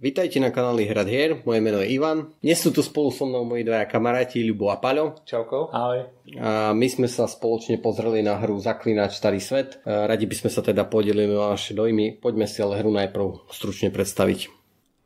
Vítajte na kanáli Hrad hier, moje meno je Ivan. Dnes sú tu spolu so mnou moji dvaja kamaráti Ľubo a Paľo. Čauko. Ahoj. A my sme sa spoločne pozreli na hru Zaklinač Starý svet. Radi by sme sa teda podelili o naše dojmy. Poďme si ale hru najprv stručne predstaviť.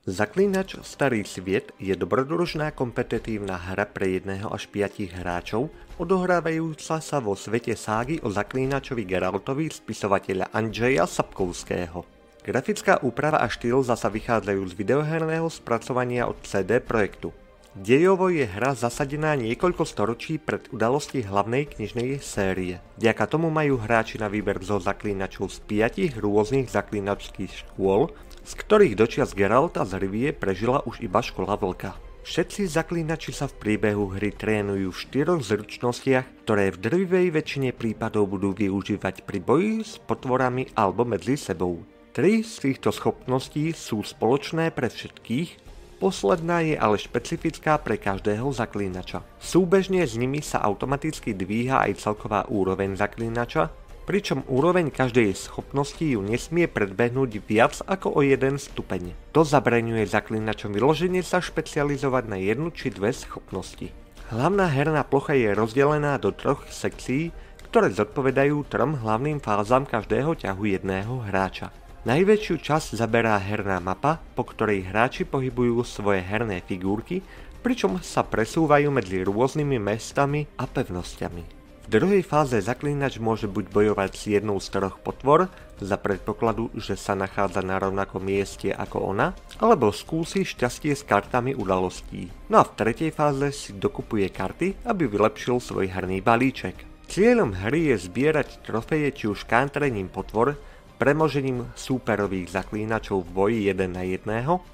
Zaklínač Starý sviet je dobrodružná kompetitívna hra pre jedného až piatich hráčov, odohrávajúca sa vo svete ságy o zaklínačovi Geraltovi spisovateľa Andžeja Sapkovského. Grafická úprava a štýl zasa vychádzajú z videoherného spracovania od CD Projektu. Dejovo je hra zasadená niekoľko storočí pred udalosti hlavnej knižnej série. Vďaka tomu majú hráči na výber zo zaklínačov z piatich rôznych zaklínačských škôl, z ktorých dočias Geralta z Rivie prežila už iba škola vlka. Všetci zaklínači sa v priebehu hry trénujú v štyroch zručnostiach, ktoré v drvivej väčšine prípadov budú využívať pri boji s potvorami alebo medzi sebou. Tri z týchto schopností sú spoločné pre všetkých, posledná je ale špecifická pre každého zaklínača. Súbežne s nimi sa automaticky dvíha aj celková úroveň zaklínača, pričom úroveň každej schopnosti ju nesmie predbehnúť viac ako o jeden stupeň. To zabraňuje zaklínačom vyloženie sa špecializovať na jednu či dve schopnosti. Hlavná herná plocha je rozdelená do troch sekcií, ktoré zodpovedajú trom hlavným fázam každého ťahu jedného hráča. Najväčšiu časť zaberá herná mapa, po ktorej hráči pohybujú svoje herné figurky, pričom sa presúvajú medzi rôznymi mestami a pevnosťami. V druhej fáze zaklínač môže buď bojovať s jednou z troch potvor, za predpokladu, že sa nachádza na rovnakom mieste ako ona, alebo skúsi šťastie s kartami udalostí. No a v tretej fáze si dokupuje karty, aby vylepšil svoj herný balíček. Cieľom hry je zbierať trofeje či už kantrením potvor, premožením súperových zaklínačov v boji 1 na 1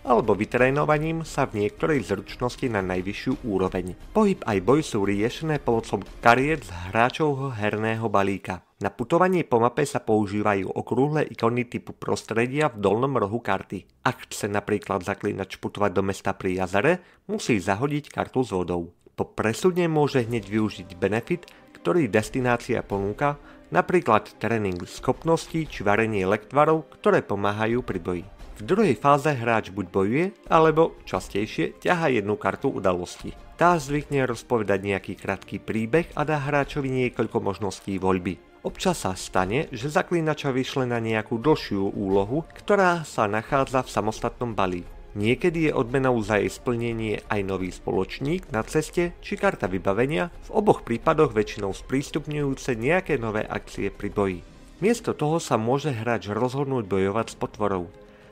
alebo vytrénovaním sa v niektorej zručnosti na najvyššiu úroveň. Pohyb aj boj sú riešené pomocou kariet z hráčovho herného balíka. Na putovanie po mape sa používajú okrúhle ikony typu prostredia v dolnom rohu karty. Ak chce napríklad zaklínač putovať do mesta pri jazere, musí zahodiť kartu s vodou. Po presune môže hneď využiť benefit, ktorý destinácia ponúka, napríklad tréning schopností či varenie lektvarov, ktoré pomáhajú pri boji. V druhej fáze hráč buď bojuje, alebo častejšie ťaha jednu kartu udalosti. Tá zvykne rozpovedať nejaký krátky príbeh a dá hráčovi niekoľko možností voľby. Občas sa stane, že zaklínača vyšle na nejakú dlhšiu úlohu, ktorá sa nachádza v samostatnom balíku. Niekedy je odmenou za jej splnenie aj nový spoločník na ceste či karta vybavenia, v oboch prípadoch väčšinou sprístupňujúce nejaké nové akcie pri boji. Miesto toho sa môže hráč rozhodnúť bojovať s potvorou.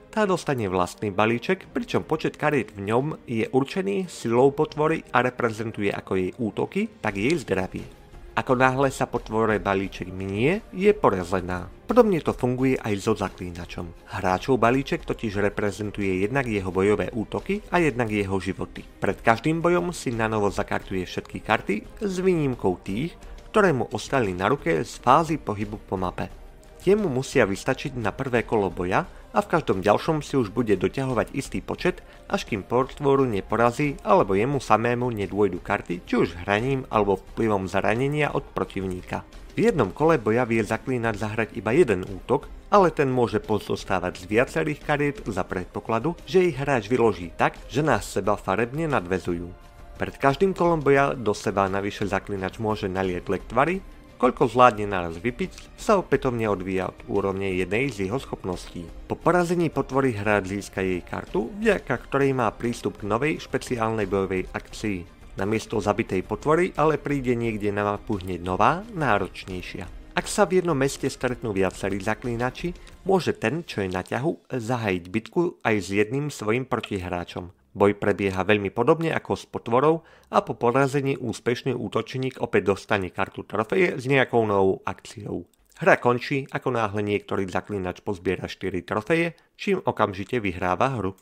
Tá dostane vlastný balíček, pričom počet kariet v ňom je určený silou potvory a reprezentuje ako jej útoky, tak jej zdravie. Ako náhle sa po tvore balíček minie, je porazená. Podobne to funguje aj so zaklínačom. Hráčov balíček totiž reprezentuje jednak jeho bojové útoky a jednak jeho životy. Pred každým bojom si na novo zakartuje všetky karty s výnimkou tých, ktoré mu ostali na ruke z fázy pohybu po mape. Tie mu musia vystačiť na prvé kolo boja a v každom ďalšom si už bude doťahovať istý počet, až kým portvoru neporazí alebo jemu samému nedôjdu karty, či už hraním alebo vplyvom zranenia od protivníka. V jednom kole boja vie zaklínať zahrať iba jeden útok, ale ten môže pozostávať z viacerých kariet za predpokladu, že ich hráč vyloží tak, že nás seba farebne nadvezujú. Pred každým kolom boja do seba navyše zaklinač môže nalieť lektvary, Koľko zvládne naraz vypiť, sa opätovne odvíja od úrovne jednej z jeho schopností. Po porazení potvory hráč získa jej kartu, vďaka ktorej má prístup k novej špeciálnej bojovej akcii. Namiesto zabitej potvory ale príde niekde na mapu hneď nová, náročnejšia. Ak sa v jednom meste stretnú viacerí zaklínači, môže ten, čo je na ťahu, zahajiť bitku aj s jedným svojim protihráčom. Boj prebieha veľmi podobne ako s potvorou a po porazení úspešný útočník opäť dostane kartu trofeje s nejakou novou akciou. Hra končí, ako náhle niektorý zaklinač pozbiera 4 trofeje, čím okamžite vyhráva hru.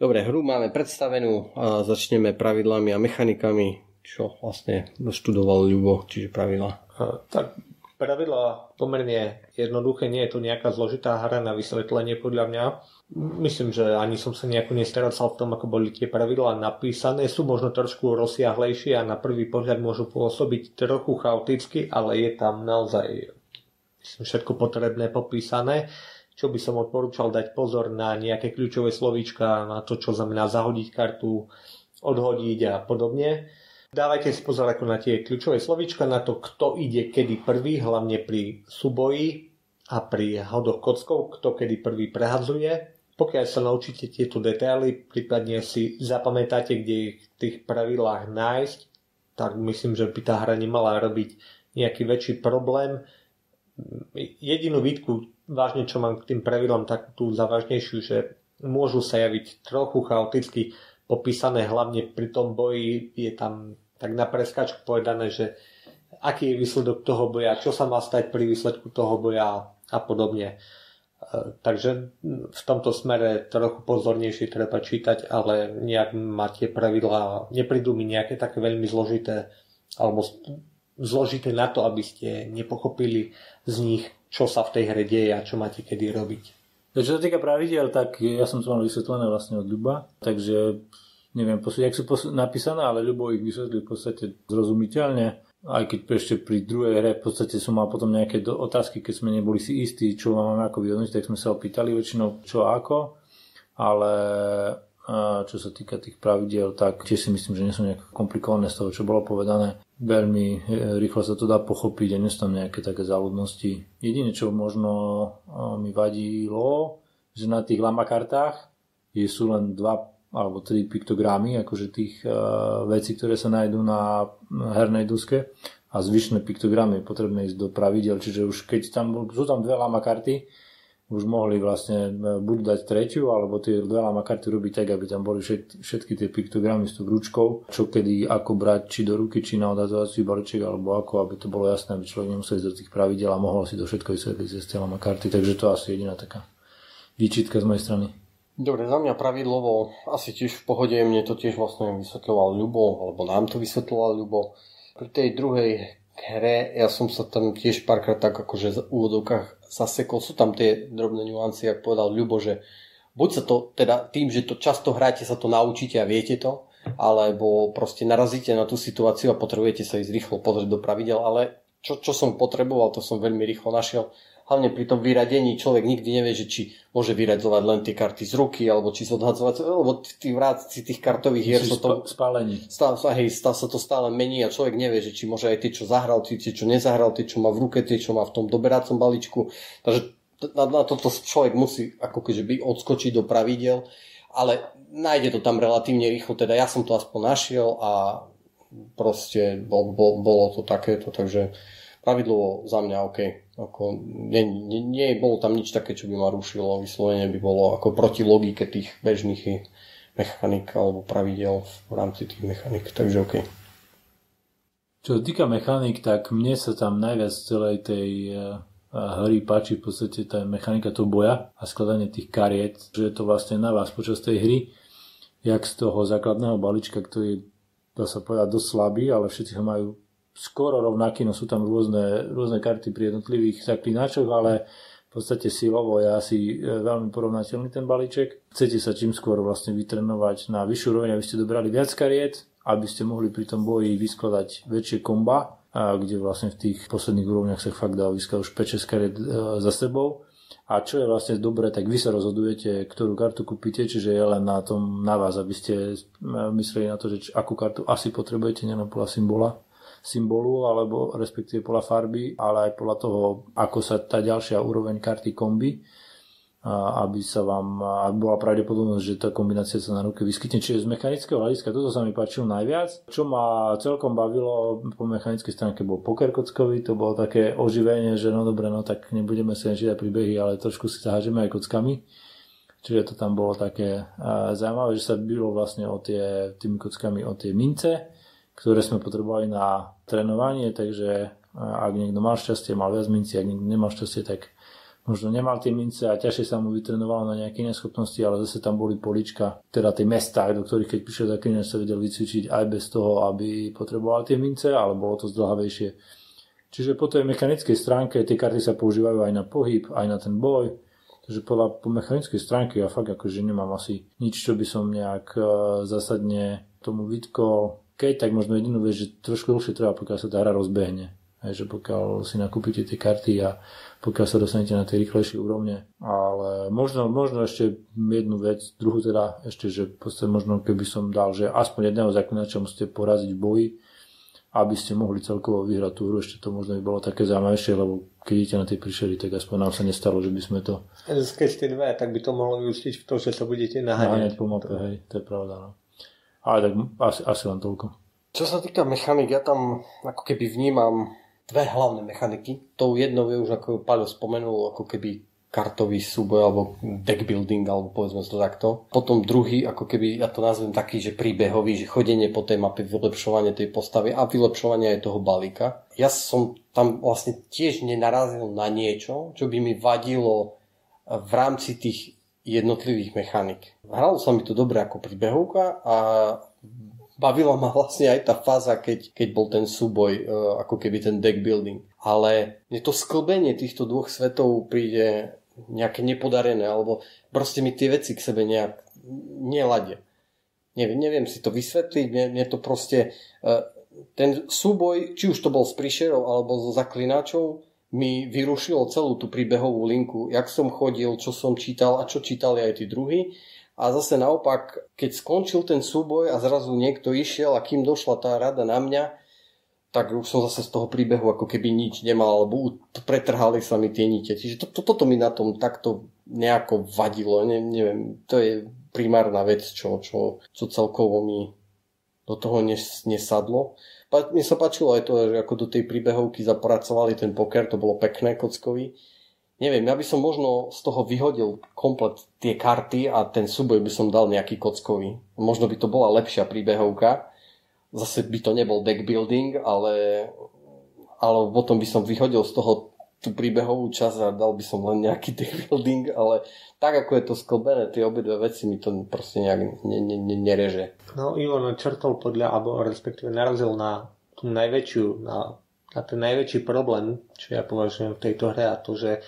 Dobre, hru máme predstavenú a začneme pravidlami a mechanikami, čo vlastne doštudoval Ľubo, čiže pravidla. tak pravidla pomerne jednoduché, nie je to nejaká zložitá hra na vysvetlenie podľa mňa Myslím, že ani som sa nejako nestaracal v tom, ako boli tie pravidlá napísané. Sú možno trošku rozsiahlejšie a na prvý pohľad môžu pôsobiť trochu chaoticky, ale je tam naozaj myslím, všetko potrebné popísané. čo by som odporúčal dať pozor na nejaké kľúčové slovíčka, na to, čo znamená zahodiť kartu, odhodiť a podobne. Dávajte si pozor ako na tie kľúčové slovíčka, na to, kto ide kedy prvý, hlavne pri súboji a pri hodoch kockov, kto kedy prvý prehadzuje. Pokiaľ sa naučíte tieto detaily, prípadne si zapamätáte, kde ich v tých pravidlách nájsť, tak myslím, že by tá hra nemala robiť nejaký väčší problém. Jedinú výtku, vážne čo mám k tým pravidlám, tak tú závažnejšiu, že môžu sa javiť trochu chaoticky, popísané hlavne pri tom boji, je tam tak na preskačku povedané, že aký je výsledok toho boja, čo sa má stať pri výsledku toho boja a podobne. E, takže v tomto smere trochu pozornejšie treba čítať, ale nejak má tie pravidlá, neprídu mi nejaké také veľmi zložité alebo zložité na to, aby ste nepochopili z nich, čo sa v tej hre deje a čo máte kedy robiť. Čo sa týka pravidel, tak ja som to mal vysvetlené vlastne od Ľuba, takže neviem posúdiť, jak sú napísané, ale Ľubo ich vysvetlil v podstate zrozumiteľne. Aj keď ešte pri druhej hre v podstate som mal potom nejaké do- otázky, keď sme neboli si istí, čo máme ako vyhodnotiť, tak sme sa opýtali väčšinou čo ako. Ale čo sa týka tých pravidel, tak tiež si myslím, že nie sú nejak komplikované z toho, čo bolo povedané. Veľmi e, rýchlo sa to dá pochopiť a nie sú tam nejaké také záľudnosti. Jediné, čo možno mi vadilo, že na tých lamakartách sú len dva alebo tri piktogramy, akože tých uh, vecí, ktoré sa nájdú na hernej duske. A zvyšné piktogramy je potrebné ísť do pravidel, čiže už keď tam sú tam dve lama karty, už mohli vlastne e, buď dať tretiu, alebo tie dve lama karty robiť tak, aby tam boli všetky, všetky tie piktogramy s tou ručkou, čo kedy, ako brať, či do ruky, či na odazovací balíček, alebo ako, aby to bolo jasné, aby človek nemusel ísť do tých pravidel a mohol si to všetko vysvetliť cez tie lama karty, takže to asi jediná taká výčitka z mojej strany. Dobre, za mňa pravidlovo asi tiež v pohode, mne to tiež vlastne vysvetľoval Ľubo, alebo nám to vysvetľoval Ľubo. Pri tej druhej hre ja som sa tam tiež párkrát tak akože v úvodovkách zasekol. Sú tam tie drobné nuancy, ako povedal Ľubo, že buď sa to, teda tým, že to často hráte, sa to naučíte a viete to, alebo proste narazíte na tú situáciu a potrebujete sa ísť rýchlo pozrieť do pravidel, ale čo, čo som potreboval, to som veľmi rýchlo našiel hlavne pri tom vyradení človek nikdy nevie, že či môže vyradzovať len tie karty z ruky, alebo či odhadzovať, lebo tí vrátci tých kartových hier sa to... Spálení. Stále, hej, stále sa to stále mení a človek nevie, že či môže aj tie, čo zahral, tie, čo nezahral, tie, čo má v ruke, tie, čo má v tom doberacom balíčku. Takže na, na toto človek musí ako keby odskočiť do pravidel, ale nájde to tam relatívne rýchlo, teda ja som to aspoň našiel a proste bol, bol, bolo to takéto, takže pravidlo za mňa OK. Ako, nie, nie, nie bolo tam nič také, čo by ma rušilo. Vyslovene by bolo ako proti logike tých bežných mechanik alebo pravidel v rámci tých mechanik. Takže OK. Čo sa týka mechanik, tak mne sa tam najviac celej tej eh, hry páči v podstate tá mechanika toho boja a skladanie tých kariet, že je to vlastne na vás počas tej hry, jak z toho základného balíčka, ktorý dá sa povedať, dosť slabý, ale všetci ho majú skoro rovnaký, no sú tam rôzne, rôzne karty pri jednotlivých zaklinačoch, ale v podstate silovo je asi e, veľmi porovnateľný ten balíček. Chcete sa čím skôr vlastne vytrenovať na vyššiu roveň, aby ste dobrali viac kariet, aby ste mohli pri tom boji vyskladať väčšie komba, a kde vlastne v tých posledných úrovniach sa fakt dá vyskladať už 5-6 kariet e, za sebou. A čo je vlastne dobré, tak vy sa rozhodujete, ktorú kartu kúpite, čiže je len na tom na vás, aby ste e, mysleli na to, že akú kartu asi potrebujete, nie na podľa symbola symbolu, alebo respektíve podľa farby, ale aj podľa toho, ako sa tá ďalšia úroveň karty kombi, aby sa vám, aby bola pravdepodobnosť, že tá kombinácia sa na ruke vyskytne. Čiže z mechanického hľadiska toto sa mi páčilo najviac. Čo ma celkom bavilo po mechanickej stránke bol poker kockový, to bolo také oživenie, že no dobre, no tak nebudeme sa čítať príbehy, ale trošku si zahážeme aj kockami. Čiže to tam bolo také zaujímavé, že sa bylo vlastne o tie, tými kockami o tie mince ktoré sme potrebovali na trénovanie, takže ak niekto mal šťastie, mal viac minci, ak niekto nemal šťastie, tak možno nemal tie mince a ťažšie sa mu vytrenovalo na nejaké neschopnosti, ale zase tam boli polička, teda tie mesta, do ktorých keď prišiel zaklinec sa vedel vycvičiť aj bez toho, aby potreboval tie mince, ale bolo to zdlhavejšie. Čiže po tej mechanickej stránke tie karty sa používajú aj na pohyb, aj na ten boj, Takže podľa, po mechanickej stránke ja fakt akože nemám asi nič, čo by som nejak uh, zásadne tomu vytkol keď, tak možno jedinú vec, že trošku dlhšie trvá, pokiaľ sa tá hra rozbehne. Hej, že pokiaľ si nakúpite tie karty a pokiaľ sa dostanete na tie rýchlejšie úrovne. Ale možno, možno ešte jednu vec, druhú teda ešte, že možno keby som dal, že aspoň jedného zaklinača musíte poraziť v boji, aby ste mohli celkovo vyhrať tú hru, ešte to možno by bolo také zaujímavejšie, lebo keď idete na tej príšery, tak aspoň nám sa nestalo, že by sme to... Keď ste dve, tak by to mohlo vyústiť v to, že sa budete naháňať. Naháňať po mape, hej, to je pravda. No. Ale tak asi, asi len toľko. Čo sa týka mechanik, ja tam ako keby vnímam dve hlavné mechaniky. Tou jednou je už, ako Paľo spomenul, ako keby kartový súboj alebo deck building, alebo povedzme to takto. Potom druhý, ako keby, ja to nazvem taký, že príbehový, že chodenie po tej mape, vylepšovanie tej postavy a vylepšovanie aj toho balíka. Ja som tam vlastne tiež nenarazil na niečo, čo by mi vadilo v rámci tých jednotlivých mechanik. Hralo sa mi to dobre ako príbehovka a bavila ma vlastne aj tá fáza, keď, keď bol ten súboj, e, ako keby ten deck building. Ale mne to sklbenie týchto dvoch svetov príde nejaké nepodarené, alebo proste mi tie veci k sebe nejak neladia. Neviem, neviem si to vysvetliť, mne, mne to proste... E, ten súboj, či už to bol s príšerou alebo so zaklinačou, mi vyrušilo celú tú príbehovú linku, jak som chodil, čo som čítal a čo čítali aj tí druhí a zase naopak, keď skončil ten súboj a zrazu niekto išiel a kým došla tá rada na mňa, tak už som zase z toho príbehu ako keby nič nemal, alebo pretrhali sa mi tie nite. Čiže to, to, toto mi na tom takto nejako vadilo. Ne, neviem, to je primárna vec, čo, čo, čo celkovo mi do toho nes, nesadlo. Mne sa páčilo aj to, že ako do tej príbehovky zapracovali ten poker, to bolo pekné, kockový neviem, ja by som možno z toho vyhodil komplet tie karty a ten súboj by som dal nejaký kockový. Možno by to bola lepšia príbehovka. Zase by to nebol deck building, ale, ale potom by som vyhodil z toho tú príbehovú časť a dal by som len nejaký deck building, ale tak ako je to sklbené, tie obidve veci mi to proste nejak ne, ne, ne, nereže. No Ivan črtol podľa, alebo respektíve narazil na tú najväčšiu, na, na ten najväčší problém, čo ja považujem v tejto hre a to, že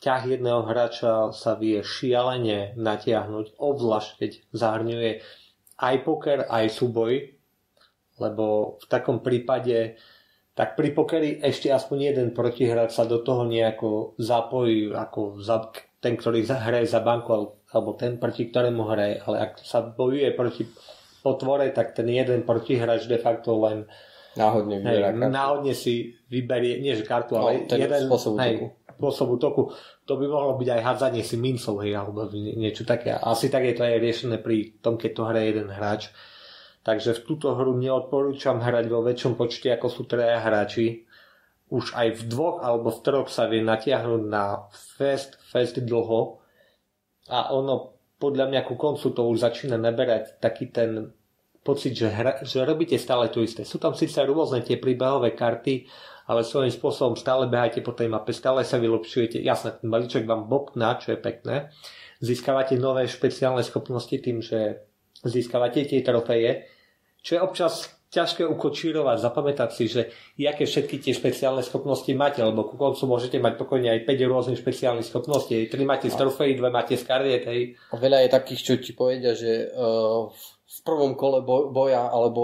ťah jedného hráča sa vie šialene natiahnuť, obzvlášť keď zahrňuje aj poker, aj súboj, lebo v takom prípade tak pri pokeri ešte aspoň jeden protihráč sa do toho nejako zapojí, ako za, ten, ktorý hraje za banku, alebo ten, proti ktorému hraje. Ale ak sa bojuje proti potvore, tak ten jeden protihráč de facto len náhodne, hej, náhodne si vyberie, nie že kartu, ale no, jeden spôsob hej, spôsobu toku. To by mohlo byť aj hádzanie si mincov, hej, alebo niečo také. Asi tak je to aj riešené pri tom, keď to hraje jeden hráč. Takže v túto hru neodporúčam hrať vo väčšom počte, ako sú traja hráči. Už aj v dvoch alebo v troch sa vie natiahnuť na fest, fest dlho. A ono podľa mňa ku koncu to už začína naberať taký ten pocit, že, hra, že robíte stále to isté. Sú tam síce rôzne tie príbehové karty, ale svojím spôsobom stále behajte po tej mape, stále sa vylepšujete. Jasné, ten balíček vám bobkná, čo je pekné. Získavate nové špeciálne schopnosti tým, že získavate tie trofeje, čo je občas ťažké ukočírovať, zapamätať si, že aké všetky tie špeciálne schopnosti máte, lebo ku koncu môžete mať pokojne aj 5 rôznych špeciálnych schopností. 3 máte z trofejí, 2 máte z kariet. Hej. Veľa je takých, čo ti povedia, že uh, v prvom kole boja alebo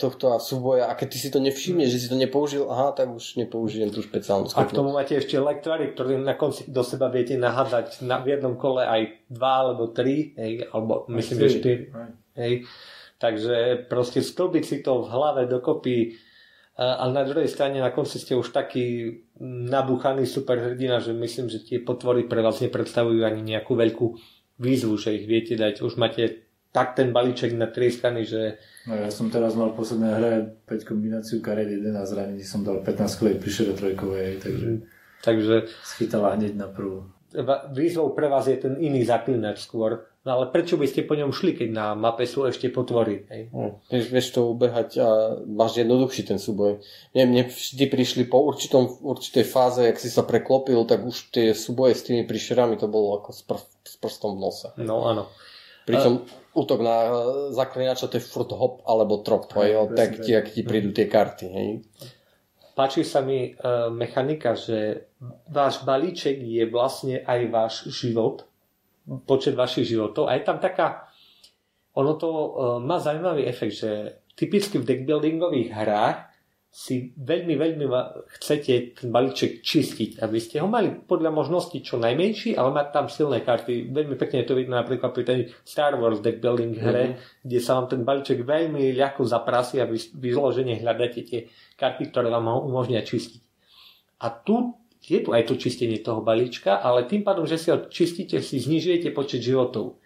tohto súboja a keď ty si to nevšimneš, že si to nepoužil, aha, tak už nepoužijem tú špeciálnu schopnosť. A k tomu máte ešte lektvary, ktoré na konci do seba viete nahádzať na, v jednom kole aj dva alebo tri, hej, alebo myslím, že štyri. Hej. Takže proste sklbiť si to v hlave dokopy ale na druhej strane na konci ste už taký nabuchaný superhrdina, že myslím, že tie potvory pre vás nepredstavujú ani nejakú veľkú výzvu, že ich viete dať. Už máte tak ten balíček natrieskaný, že... No ja som teraz mal v poslednej hre 5 kombináciu kariet 11 zranení, som dal 15 kolej pri trojkovej, takže... Takže... Schytala hneď na prvú. Výzvou pre vás je ten iný zaklinač skôr, no ale prečo by ste po ňom šli, keď na mape sú ešte potvory? Hej? No, vieš, vieš to ubehať a máš jednoduchší ten súboj. Mne, mne vždy prišli po určitom, určitej fáze, ak si sa preklopil, tak už tie súboje s tými príšerami to bolo ako s, pr- s prstom v nose. No áno. Pričom a útok na zaklinača to je furt hop alebo trop, hej, tak ti, ak ti prídu tie karty. Hej. Páči sa mi uh, mechanika, že váš balíček je vlastne aj váš život, počet vašich životov a je tam taká, ono to uh, má zaujímavý efekt, že typicky v deckbuildingových hrách si veľmi, veľmi chcete ten balíček čistiť, aby ste ho mali podľa možnosti čo najmenší, ale mať tam silné karty. Veľmi pekne to vidno napríklad pri tej Star Wars deck building hre, mm-hmm. kde sa vám ten balíček veľmi ľahko zaprasí a vy vyložene hľadáte tie karty, ktoré vám ho umožnia čistiť. A tu je tu aj to čistenie toho balíčka, ale tým pádom, že si ho čistíte, si znižujete počet životov.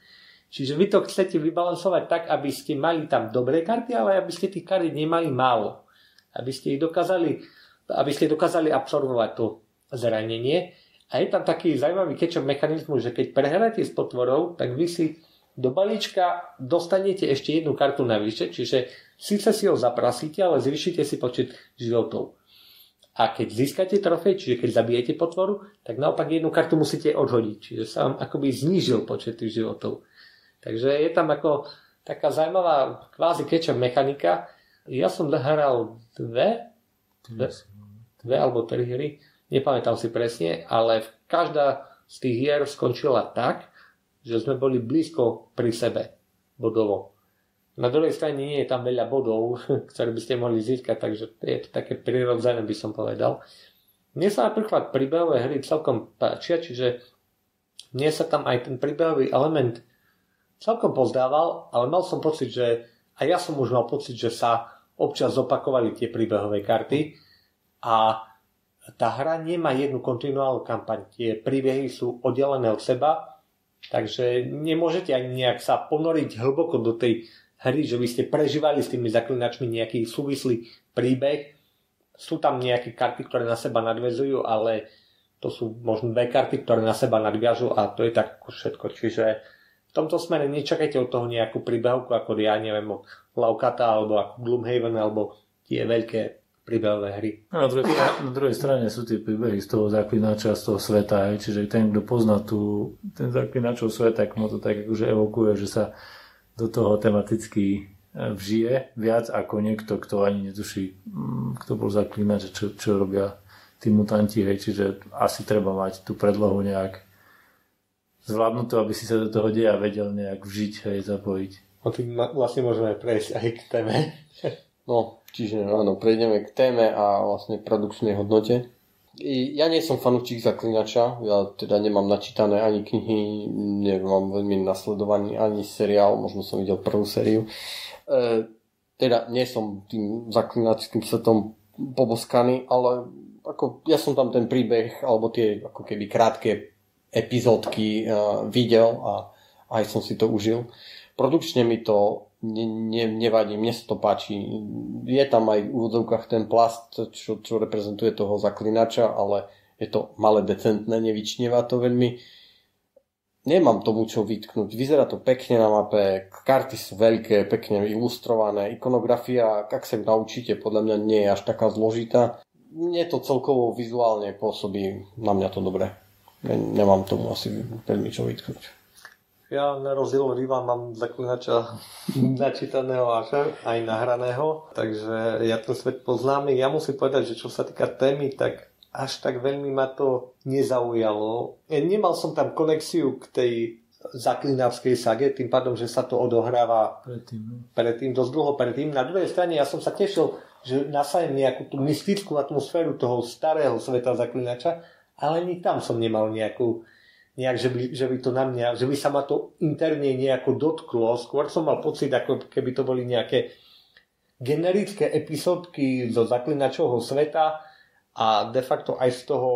Čiže vy to chcete vybalansovať tak, aby ste mali tam dobré karty, ale aby ste tých kariet nemali málo aby ste ich dokázali, aby ste dokázali absorbovať to zranenie. A je tam taký zaujímavý catch mechanizmus, že keď prehráte s potvorou, tak vy si do balíčka dostanete ešte jednu kartu navyše, čiže síce si ho zaprasíte, ale zvýšite si počet životov. A keď získate trofej, čiže keď zabijete potvoru, tak naopak jednu kartu musíte odhodiť, čiže sa vám akoby znížil počet tých životov. Takže je tam ako taká zaujímavá kvázi catch mechanika, ja som hral dve, dve, dve alebo tri hry, nepamätám si presne, ale každá z tých hier skončila tak, že sme boli blízko pri sebe bodovo. Na druhej strane nie je tam veľa bodov, ktoré by ste mohli získať, takže je to také prirodzené, by som povedal. Mne sa napríklad príbehové hry celkom páčia, čiže mne sa tam aj ten príbehový element celkom pozdával, ale mal som pocit, že a ja som už mal pocit, že sa občas zopakovali tie príbehové karty a tá hra nemá jednu kontinuálnu kampaň. Tie príbehy sú oddelené od seba, takže nemôžete ani nejak sa ponoriť hlboko do tej hry, že by ste prežívali s tými zaklinačmi nejaký súvislý príbeh. Sú tam nejaké karty, ktoré na seba nadvezujú, ale to sú možno dve karty, ktoré na seba nadviažu a to je tak všetko. Čiže v tomto smere nečakajte od toho nejakú príbehovku ako ja neviem od Laukata alebo ako Gloomhaven alebo tie veľké príbehové hry. A na, druhej, na druhej strane sú tie príbehy z toho zaklinača, z toho sveta, aj, čiže ten, kto pozná tú, ten zaklinačov svet, tak mu to tak akože evokuje, že sa do toho tematicky e, vžije viac ako niekto, kto ani netuší, mm, kto bol zaklinač, čo, čo robia tí mutanti, hej, čiže asi treba mať tú predlohu nejak zvládnuté, aby si sa do toho deja vedel nejak vžiť, hej, zapojiť. O tým vlastne môžeme prejsť aj k téme. No, čiže áno, prejdeme k téme a vlastne produkčnej hodnote. I ja nie som fanúčik zaklinača, ja teda nemám načítané ani knihy, nemám veľmi nasledovaný ani seriál, možno som videl prvú sériu. E, teda nie som tým zaklinačským svetom poboskaný, ale ako ja som tam ten príbeh, alebo tie ako keby krátke epizódky uh, videl a aj som si to užil. Produkčne mi to ne, ne, nevadí, mne sa to páči. Je tam aj v úvodzovkách ten plast, čo, čo reprezentuje toho zaklinača, ale je to malé, decentné, nevyčnieva to veľmi. Nemám tomu čo vytknúť. Vyzerá to pekne na mape, karty sú veľké, pekne ilustrované, ikonografia, ak sa naučíte, podľa mňa nie je až taká zložitá. Mne to celkovo vizuálne pôsobí na mňa to dobre nemám tomu asi veľmi čo vytknúť. Ja na rozdiel od Iva mám zaklinača načítaného až aj nahraného, takže ja ten svet poznám. Ja musím povedať, že čo sa týka témy, tak až tak veľmi ma to nezaujalo. Nemal som tam konexiu k tej zaklinávskej sage, tým pádom, že sa to odohráva predtým, no. predtým dosť dlho predtým. Na druhej strane ja som sa tešil, že nasajem nejakú tú mystickú atmosféru toho starého sveta zaklinača, ale ani tam som nemal nejakú, nejak, že by, že by to na mňa, že by sa ma to interne nejako dotklo. Skôr som mal pocit, ako keby to boli nejaké generické epizódky zo zaklinačovho sveta a de facto aj z toho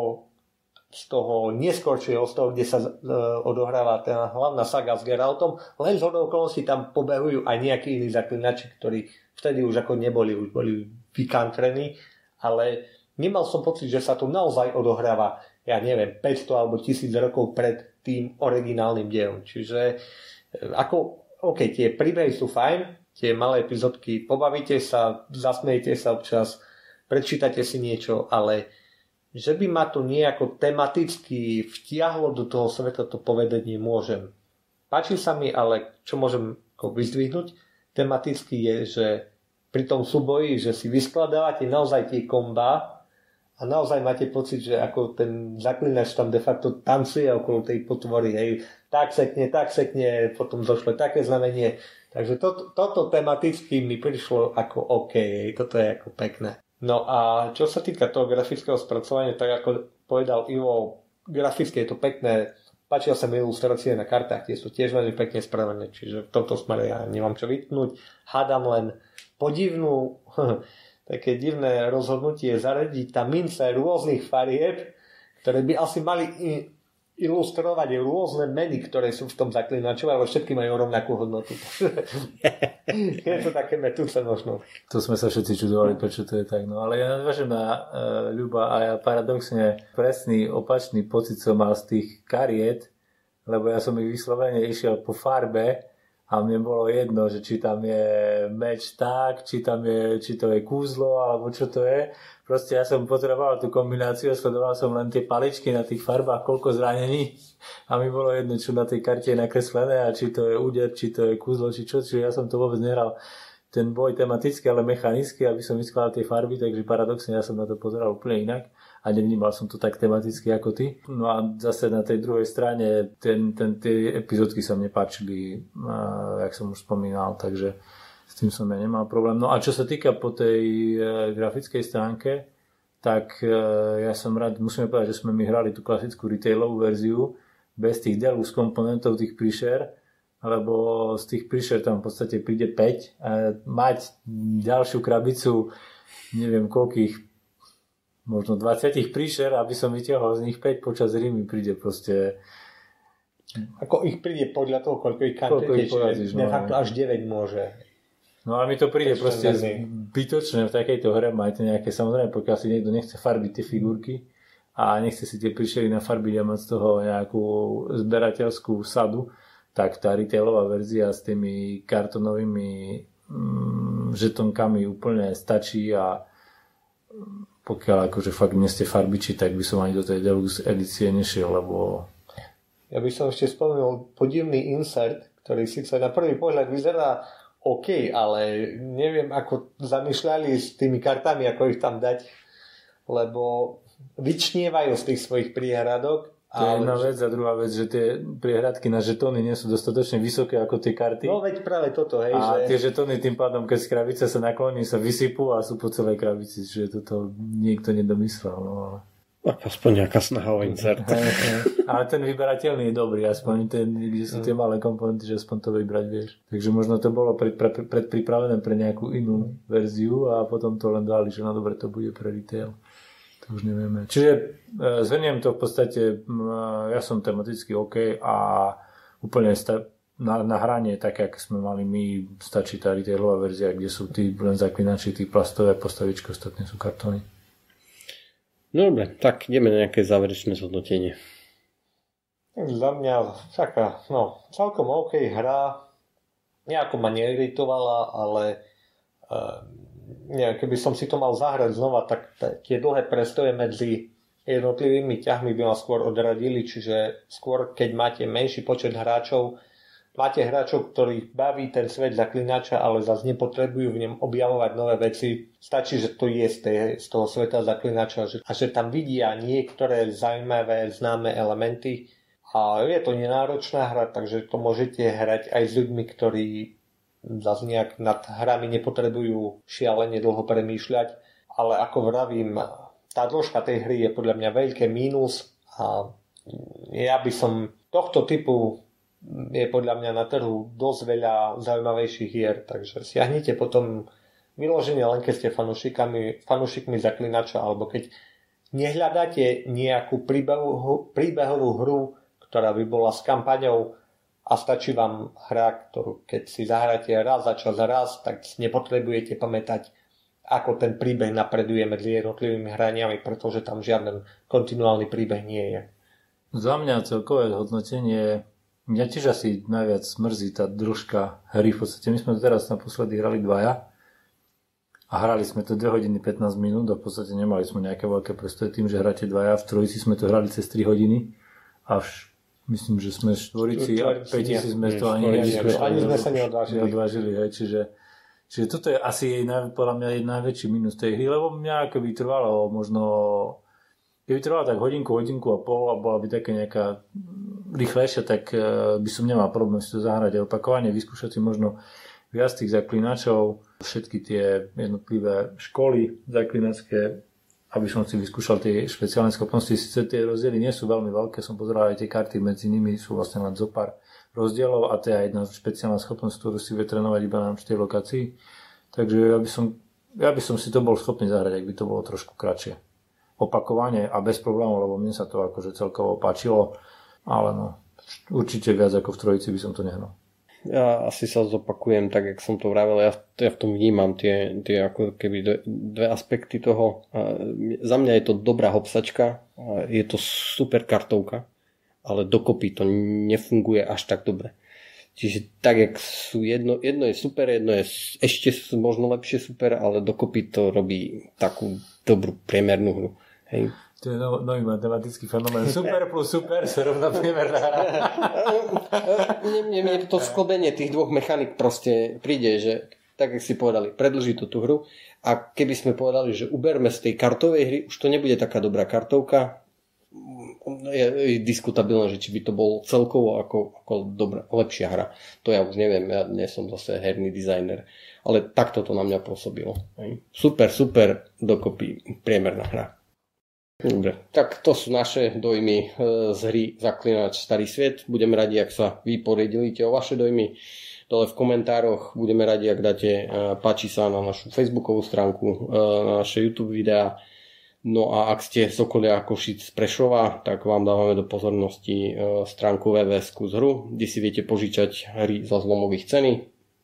z toho neskôršieho, z toho, kde sa uh, odohráva tá hlavná saga s Geraltom, len z okolností tam pobehujú aj nejakí iní zaklinači, ktorí vtedy už ako neboli, už boli vykantrení, ale nemal som pocit, že sa tu naozaj odohráva ja neviem, 500 alebo 1000 rokov pred tým originálnym dielom. Čiže e, ako, OK, tie príbehy sú fajn, tie malé epizódky, pobavíte sa, zasmejte sa občas, prečítate si niečo, ale že by ma to nejako tematicky vtiahlo do toho sveta, to povedať nemôžem. Páči sa mi, ale čo môžem vyzdvihnúť tematicky je, že pri tom súboji, že si vyskladáte naozaj tie komba, a naozaj máte pocit, že ako ten zaklinač tam de facto tancuje okolo tej potvory, hej, tak sekne, tak sekne, potom došlo také znamenie. Takže to, toto tematicky mi prišlo ako OK, hej, toto je ako pekné. No a čo sa týka toho grafického spracovania, tak ako povedal Ivo, graficky je to pekné, páčia sa mi ilustrácie na kartách, tie sú tiež veľmi pekne spravené, čiže v tomto smere ja nemám čo vytknúť. Hádam len podivnú, také divné rozhodnutie zaradiť tam mince rôznych farieb, ktoré by asi mali ilustrovať rôzne meny, ktoré sú v tom zaklinaču, ale všetky majú rovnakú hodnotu. je to také metúce možno. To sme sa všetci čudovali, prečo to je tak. No ale ja nadvážem na uh, Ľuba a ja paradoxne presný opačný pocit som mal z tých kariet, lebo ja som ich vyslovene išiel po farbe a mne bolo jedno, že či tam je meč tak, či tam je, či to je kúzlo, alebo čo to je. Proste ja som potreboval tú kombináciu, sledoval som len tie paličky na tých farbách, koľko zranení. A mi bolo jedno, čo na tej karte je nakreslené a či to je úder, či to je kúzlo, či čo, čiže ja som to vôbec nehral. Ten boj tematicky, ale mechanicky, aby som vyskladal tie farby, takže paradoxne ja som na to pozeral úplne inak a nevnímal som to tak tematicky ako ty. No a zase na tej druhej strane ten, ten, tie epizódky sa mne páčili, jak som už spomínal, takže s tým som ja nemal problém. No a čo sa týka po tej e, grafickej stránke, tak e, ja som rád, musíme povedať, že sme my hrali tú klasickú retailovú verziu bez tých deluxe komponentov, tých príšer, lebo z tých príšer tam v podstate príde 5 a mať ďalšiu krabicu neviem koľkých možno 20 príšer, aby som vyťahol z nich 5 počas Rímy príde proste ako ich príde podľa toho, koľko ich kantujete, čiže no, facto až 9 môže. No a mi to príde proste zbytočné v takejto hre, majte nejaké, samozrejme, pokiaľ si niekto nechce farbiť tie figurky a nechce si tie príšery nafarbiť a mať z toho nejakú zberateľskú sadu, tak tá retailová verzia s tými kartonovými mm, žetonkami úplne stačí a pokiaľ akože fakt nie ste farbiči, tak by som ani do tej deluxe edície nešiel, lebo... Ja by som ešte spomenul podivný insert, ktorý síce na prvý pohľad vyzerá OK, ale neviem, ako zamýšľali s tými kartami, ako ich tam dať, lebo vyčnievajú z tých svojich príhradok to je jedna vec a druhá vec, že tie priehradky na žetóny nie sú dostatočne vysoké ako tie karty. No veď práve toto, hej. A že... tie žetóny tým pádom, keď z krabice sa nakloní, sa vysypú a sú po celej krabici, čiže toto niekto nedomyslel. No, ale... Aspoň nejaká snaha o insert. Ale ten vyberateľný je dobrý, aspoň ten, kde sú tie malé komponenty, že aspoň to vybrať vieš. Takže možno to bolo pred, pred, predpripravené pre nejakú inú verziu a potom to len dali, že no dobre, to bude pre retail. To už nevieme. Čiže e, zhrniem to v podstate, ja som tematicky OK a úplne sta- na, na hranie, tak jak sme mali my, stačí tá retailová verzia, kde sú tí len zaklinači, tí plastové postavičky, ostatné sú kartóny. No dobre, tak ideme na nejaké záverečné zhodnotenie. Za mňa taká, no, celkom OK hra. Nejako ma neiritovala, ale uh, neviem, keby som si to mal zahrať znova, tak tie dlhé prestoje medzi jednotlivými ťahmi by ma skôr odradili, čiže skôr keď máte menší počet hráčov, máte hráčov, ktorých baví ten svet zaklinača, ale zase nepotrebujú v ňom objavovať nové veci. Stačí, že to je z, tej, z toho sveta zaklinača že, a že tam vidia niektoré zaujímavé, známe elementy. A je to nenáročná hra, takže to môžete hrať aj s ľuďmi, ktorí zase nejak nad hrami nepotrebujú šialene dlho premýšľať, ale ako vravím, tá dĺžka tej hry je podľa mňa veľké mínus a ja by som tohto typu je podľa mňa na trhu dosť veľa zaujímavejších hier, takže siahnite potom vyloženie len keď ste fanúšikami, fanúšikmi zaklinača alebo keď nehľadáte nejakú príbehovú, príbehovú hru, ktorá by bola s kampaňou a stačí vám hra, ktorú keď si zahráte raz za čas raz, tak nepotrebujete pamätať, ako ten príbeh napreduje medzi jednotlivými hraniami, pretože tam žiaden kontinuálny príbeh nie je. Za mňa celkové hodnotenie, mňa tiež asi najviac mrzí tá družka hry. V podstate my sme teraz naposledy hrali dvaja a hrali sme to 2 hodiny 15 minút a v podstate nemali sme nejaké veľké prestoje tým, že hráte dvaja. V trojici sme to hrali cez 3 hodiny a Myslím, že sme štvorici a pätici sme to ani, ani sme sa neodvážili. neodvážili hej, čiže, čiže toto je asi jej, podľa mňa najväčší minus tej hry, lebo mňa keby trvalo možno keby trvala tak hodinku, hodinku a pol a bola by taká nejaká rýchlejšia, tak e, by som nemal problém si to zahrať. A opakovane vyskúšať si možno viac tých zaklinačov, všetky tie jednotlivé školy zaklinačské, aby som si vyskúšal tie špeciálne schopnosti. Sice tie rozdiely nie sú veľmi veľké, som pozeral aj tie karty, medzi nimi sú vlastne len zo pár rozdielov a to je jedna špeciálna schopnosť, ktorú si vie trénovať iba na určitej lokácii. Takže ja by, som, ja by som si to bol schopný zahrať, ak by to bolo trošku kratšie. Opakovanie a bez problémov, lebo mne sa to akože celkovo páčilo, ale no, určite viac ako v trojici by som to nehral. Ja asi sa zopakujem, tak jak som to vravel, ja, ja v tom vnímam tie, tie ako keby dve, aspekty toho. Za mňa je to dobrá hopsačka, je to super kartovka, ale dokopy to nefunguje až tak dobre. Čiže tak, jak sú jedno, jedno je super, jedno je ešte možno lepšie super, ale dokopy to robí takú dobrú priemernú hru. Hej. To je no, nový matematický fenomén. Super plus super sa rovná priemerná hra. mne, mne to sklobenie tých dvoch mechanik proste príde, že tak, jak si povedali, predlží to tú hru a keby sme povedali, že uberme z tej kartovej hry, už to nebude taká dobrá kartovka, je, je diskutabilné, že či by to bol celkovo ako, ako dobrá, lepšia hra. To ja už neviem, ja nie som zase herný dizajner, ale takto to na mňa pôsobilo. Super, super, dokopy priemerná hra. Dobre, tak to sú naše dojmy e, z hry Zaklinač Starý svet. Budeme radi, ak sa vy podelíte o vaše dojmy dole v komentároch. Budeme radi, ak dáte e, páči sa na našu facebookovú stránku, e, na naše YouTube videá. No a ak ste z okolia Košic z Prešova, tak vám dávame do pozornosti stránku www z hru, kde si viete požičať hry za zlomových ceny.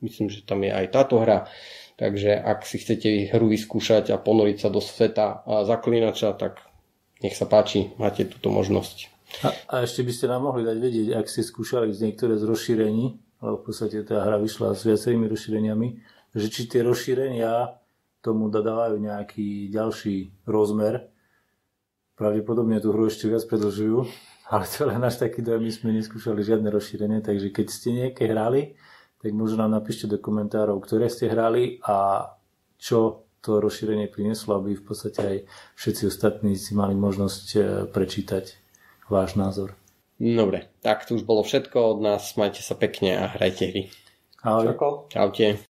Myslím, že tam je aj táto hra. Takže ak si chcete hru vyskúšať a ponoriť sa do sveta zaklinača, tak nech sa páči, máte túto možnosť. A, a ešte by ste nám mohli dať vedieť, ak ste skúšali z niektoré z rozšírení, lebo v podstate tá hra vyšla s viacerými rozšíreniami, že či tie rozšírenia tomu dodávajú nejaký ďalší rozmer. Pravdepodobne tú hru ešte viac predlžujú, ale to len až taký dojem, my sme neskúšali žiadne rozšírenie, takže keď ste nejaké hrali, tak možno nám napíšte do komentárov, ktoré ste hrali a čo to rozšírenie prinieslo, aby v podstate aj všetci ostatní si mali možnosť e, prečítať váš názor. Dobre, tak to už bolo všetko od nás. Majte sa pekne a hrajte hry. Ahoj. Čauko. Čaute.